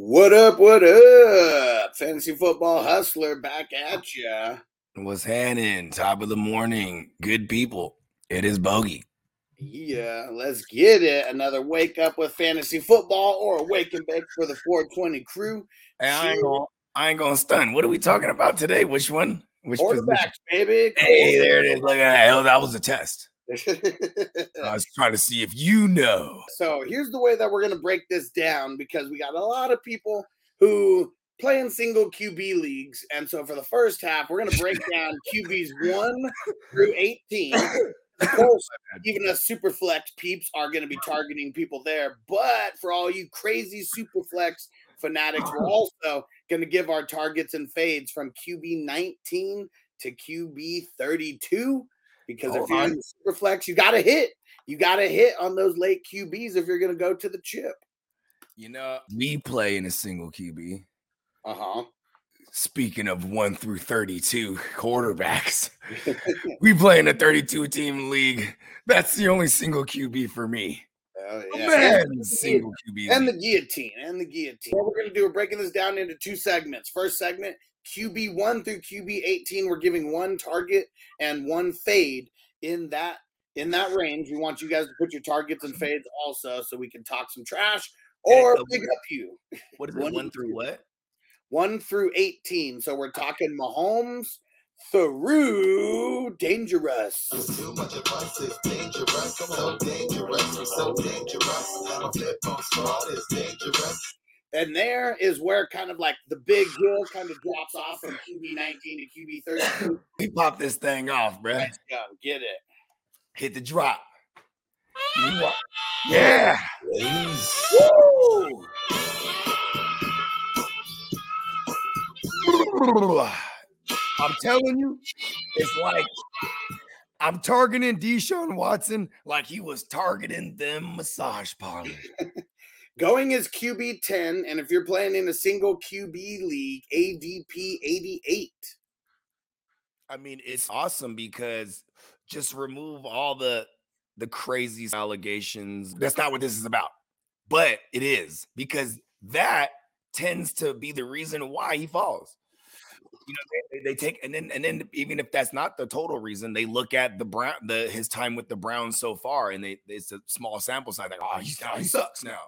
What up? What up? Fantasy football hustler back at ya. What's happening? Top of the morning. Good people. It is Bogey. Yeah, let's get it. Another wake up with fantasy football or a wake and bake for the 420 crew. Hey, I ain't gonna I ain't gonna stun. What are we talking about today? Which one? Which position? Baby. Hey, there it is. Look at that. Hell, that was a test. I was trying to see if you know. so here's the way that we're going to break this down because we got a lot of people who play in single QB leagues. And so for the first half, we're going to break down QBs 1 through 18. Of course, even us super flex peeps are going to be targeting people there. But for all you crazy super flex fanatics, we're also going to give our targets and fades from QB 19 to QB 32. Because if Hold you're in the super flex, you got to hit. You got to hit on those late QBs if you're going to go to the chip. You know, we play in a single QB. Uh huh. Speaking of one through 32 quarterbacks, we play in a 32 team league. That's the only single QB for me. Oh, yeah. man, And, single QB. and the guillotine. And the guillotine. What we're going to do, we're breaking this down into two segments. First segment, QB 1 through QB 18. We're giving one target and one fade in that. In that range, we want you guys to put your targets and fades also, so we can talk some trash or so- pick up you. what is one it? One and through two. what? One through 18. So we're talking Mahomes through dangerous. Too much advice is dangerous, so dangerous, so dangerous. I'm a flip on squad is dangerous. And there is where kind of like the big hill kind of drops off from QB 19 to QB 32. We pop this thing off, bruh. Let's go. Get it. Hit the drop. Yeah. Woo! I'm telling you, it's like I'm targeting Deshaun Watson like he was targeting them massage parlors. Going is QB 10. And if you're playing in a single QB league, ADP 88. I mean, it's awesome because just remove all the the crazy allegations. That's not what this is about. But it is because that tends to be the reason why he falls. You know, they, they take and then and then even if that's not the total reason, they look at the Brown the his time with the Browns so far, and they it's a small sample size. Like, oh, he's now he sucks now.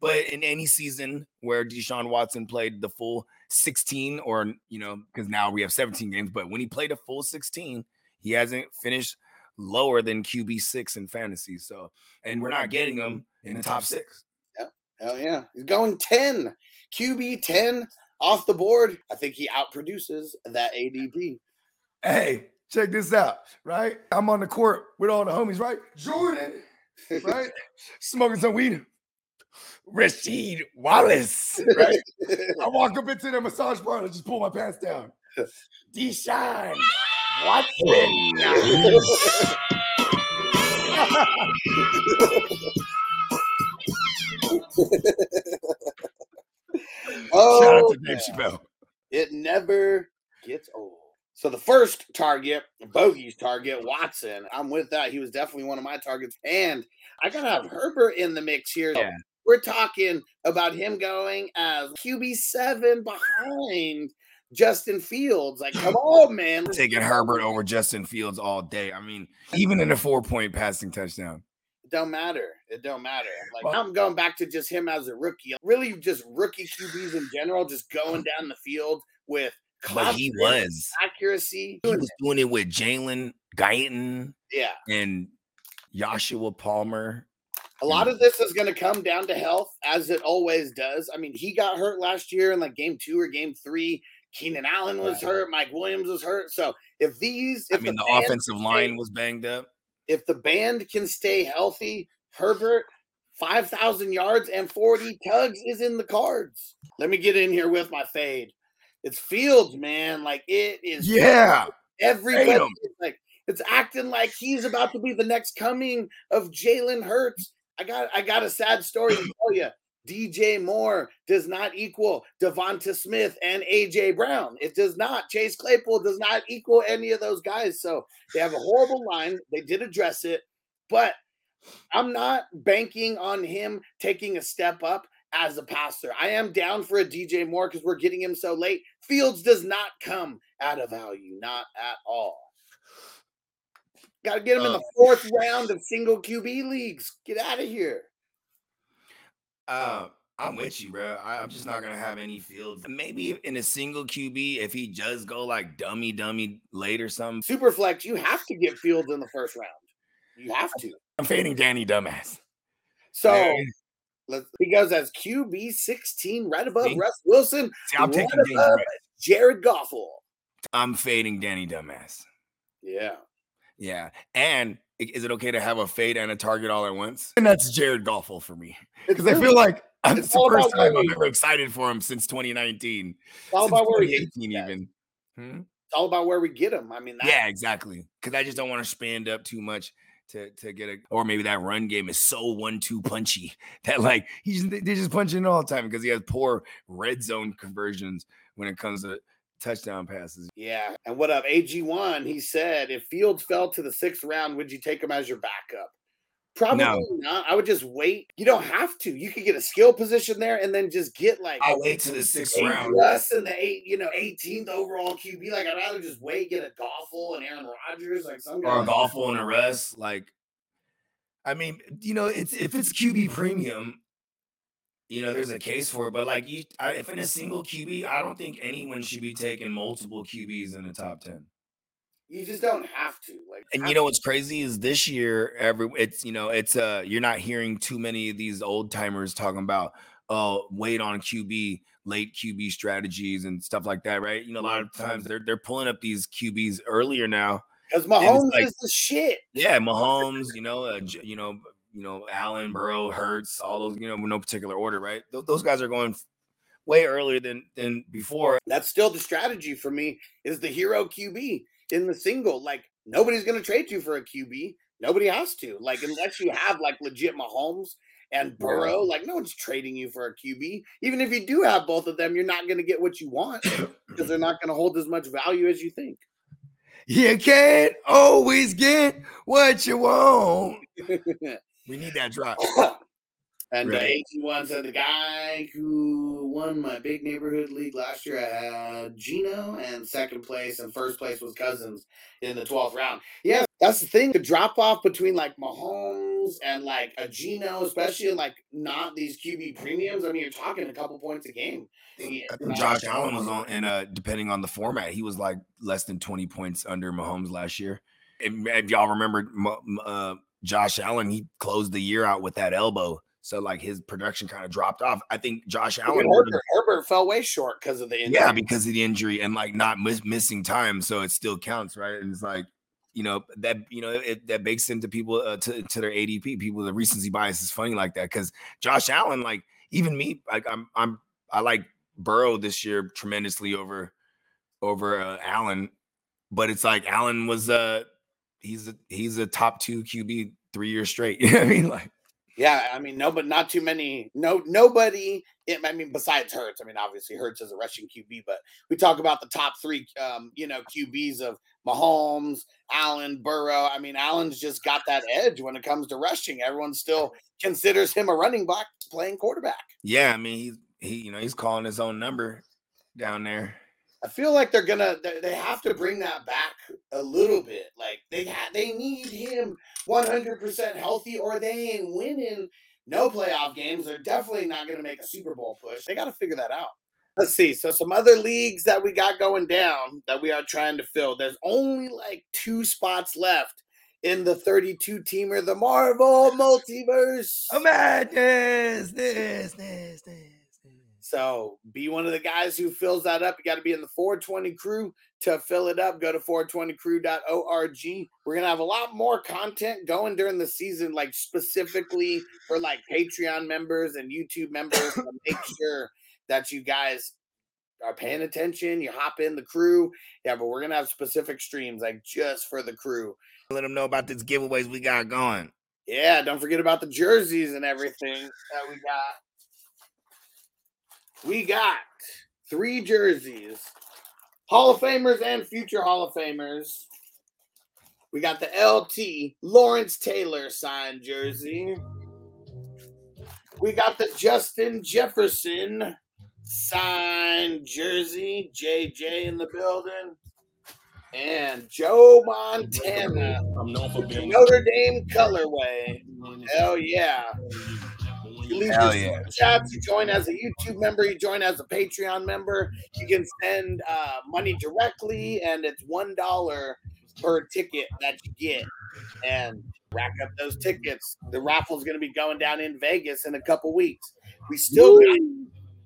But in any season where Deshaun Watson played the full 16, or you know, because now we have 17 games, but when he played a full 16, he hasn't finished lower than QB six in fantasy. So, and we're not getting him in the top six. Yeah, Hell yeah. He's going 10. QB 10 off the board. I think he outproduces that ADP. Hey, check this out, right? I'm on the court with all the homies, right? Jordan, right? Smoking some weed. Rasheed Wallace, right? I walk up into the massage parlor, and just pull my pants down. Deshaun Watson. oh, Shout out to Dave yeah. Chappelle. It never gets old. So the first target, Bogey's target, Watson. I'm with that. He was definitely one of my targets. And I gotta have Herbert in the mix here. Yeah. We're talking about him going as QB seven behind Justin Fields. Like, come on, man. Taking. Herbert over Justin Fields all day. I mean, even in a four point passing touchdown. It don't matter. It don't matter. Like Well- I'm going back to just him as a rookie. Really, just rookie QBs in general, just going down the field with But he was. accuracy. He was doing it with Jalen Guyton Yeah. and Joshua Palmer. A lot of this is going to come down to health, as it always does. I mean, he got hurt last year in like game two or game three. Keenan Allen was hurt. Mike Williams was hurt. So if these, I mean, the, band offensive line stay- was banged up. if the band can stay healthy, Herbert, 5,000 yards and 40 tugs is in the cards. Let me get in here with my fade. It's Fields, man. Like it is. Yeah. Everybody like it's acting like he's about to be the next coming of Jalen Hurts. I got I got a sad story to tell you. DJ Moore does not equal Devonta Smith and AJ Brown. It does not. Chase Claypool does not equal any of those guys. So they have a horrible line. They did address it, but I'm not banking on him taking a step up as a passer. I am down for a DJ Moore because we're getting him so late. Fields does not come out of value, not at all. Got to get him in Uh, the fourth round of single QB leagues. Get out of here. Uh, I'm with you, bro. I, I'm just not gonna have any fields. Maybe in a single QB, if he does go like dummy, dummy late or something. Super flex, you have to get Fields in the first round. You have to. I'm fading Danny Dumbass. So Hey, let's, he goes as QB 16, right above See? Russ Wilson, see, I'm right taking Danny above Jared Goffel. I'm fading Danny Dumbass. Yeah. Yeah. And is it okay to have a fade and a target all at once? And that's Jared Goffel for me. Because I feel like I'm it's the first time I'm ever excited for him since 2019. it's all about where we get 2018 that. even. Hmm? It's all about where we get him. I mean, that, Yeah, exactly. Because I just don't want to spend up too much to to get a, or maybe that run game is so one-two punchy that like he's they're just punching all the time because he has poor red zone conversions when it comes to touchdown passes. Yeah. And what up? AG1, he said, if Fields fell to the sixth round, would you take him as your backup? Probably No. not. I would just wait. You don't have to. You could get a skill position there and then just get like I'll wait to the sixth round. Russ and the eight, you know, 18th overall QB. Like I'd rather just wait, get a Goffel and Aaron Rodgers, like some or a golfball and a rest. Like, I mean, you know, it's if it's QB premium, you know, there's a case for it. But like, you, I, if in a single QB, I don't think anyone should be taking multiple QBs in the top ten. You just don't have to. Like And you know what's crazy is this year, every it's you know, it's uh, you're not hearing too many of these old timers talking about oh, wait on QB, late QB strategies and stuff like that, right? You know, a lot of times they're they're pulling up these QBs earlier now. because Mahomes like- is the shit. Yeah, Mahomes, you know, uh, you know, you know, Allen, Burrow, Hurts, all those, you know, no particular order, right? Th- those guys are going way earlier than than before. That's still the strategy for me. Is the hero QB in the single? Like nobody's gonna trade you for a QB. Nobody has to. Like unless you have like legit Mahomes and Burrow. Like no one's trading you for a QB. Even if you do have both of them, you're not gonna get what you want because they're not gonna hold as much value as you think. You can't always get what you want. We need that drop. And uh, Right. AG1 said the guy who won my big neighborhood league last year, I had Gino, and second place and first place was Cousins in the 12th round. Yeah, that's the thing. The drop off between like Mahomes and like a Gino, especially in like not these QB premiums. I mean, you're talking a couple points a game. Yeah, I think Josh Allen was on, and uh, depending on the format, he was like less than twenty points under Mahomes last year. And if y'all remember, uh, Josh Allen, he closed the year out with that elbow, so like his production kind of dropped off. I think Josh Allen, Herbert. Herbert fell way short because of the injury. yeah, because of the injury and like not miss, missing time, so it still counts, right? And it's like you know that you know it, that bakes into people uh, to to their ADP. People, the recency bias is funny like that because Josh Allen, like even me, like I'm I'm I like Burrow this year tremendously over over uh, Allen, but it's like Allen was uh he's a he's a top two QB three years straight. You know what I mean? Like Yeah, I mean, no, but not too many. No, nobody. I mean, besides Hurts. I mean, obviously Hurts is a rushing QB, but we talk about the top three, um, you know, QBs of Mahomes, Allen, Burrow. I mean, Allen's just got that edge when it comes to rushing. Everyone still considers him a running back playing quarterback. yeah, I mean he's he you know he's calling his own number down there. I feel like they're gonna they, have to bring that back a little bit. Like they ha- they need him 100% healthy or they ain't winning no playoff games. They're definitely not gonna make a Super Bowl push. They got to figure that out. Let's see. So some other leagues that we got going down that we are trying to fill. There's only like two spots left in the 32 teamer, the Marvel multiverse. Madness, this, this, this. So be one of the guys who fills that up. You got to be in the 420 crew to fill it up. Go to 420crew.org. We're gonna have a lot more content going during the season, like specifically for like Patreon members and YouTube members to make sure that you guys are paying attention. You hop in the crew. Yeah, but we're gonna have specific streams like just for the crew. Let them know about these giveaways we got going. Yeah, don't forget about the jerseys and everything that we got. We got three jerseys, Hall of Famers and future Hall of Famers. We got the LT Lawrence Taylor signed jersey. We got the Justin Jefferson signed jersey, JJ in the building, and Joe Montana, I'm known for being Notre Dame colorway. Hell yeah. You leave Hell your yeah. chats, you join as a YouTube member, you join as a Patreon member. You can send uh, money directly, and it's one dollar per ticket that you get. And rack up those tickets. The raffle is going to be going down in Vegas in a couple weeks. We still got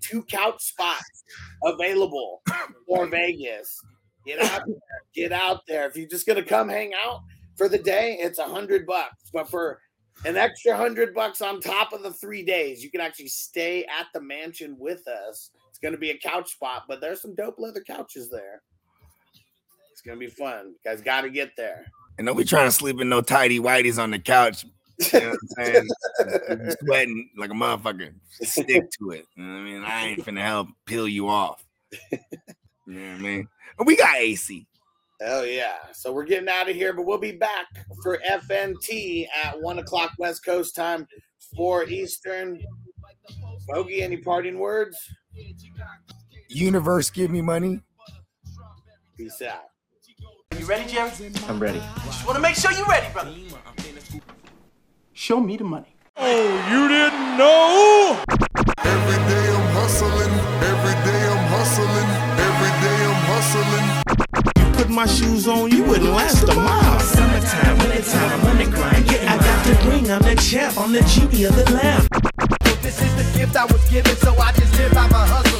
two couch spots available for Vegas. Get out there. Get out there. If you're just going to come hang out for the day, it's a hundred bucks. But for an extra hundred bucks on top of the three days, you can actually stay at the mansion with us. It's going to be a couch spot, but there's some dope leather couches there. It's going to be fun. You guys got to get there. And don't be trying to sleep in no tidy whities on the couch. You know what I'm saying? Sweating like a motherfucker. Stick to it. You know I mean? I ain't finna help peel you off. You know what I mean? We got AC. Hell yeah. So we're getting out of here, but we'll be back for FNT at one o'clock West Coast time, four Eastern. Bogey, any parting words? Universe, give me money. Peace out. You ready, Jerry? I'm ready. Just want to make sure you're ready, brother. Show me the money. Oh, you didn't know? Every day I'm hustling, every day I'm hustling, every day I'm hustling. Put my shoes on, you wouldn't last a mile. Summertime, wintertime, I'm on the grind. Yeah, I got the ring, I'm the champ, I'm the genie of the lamp. This is the gift I was given, so I just live by my hustle.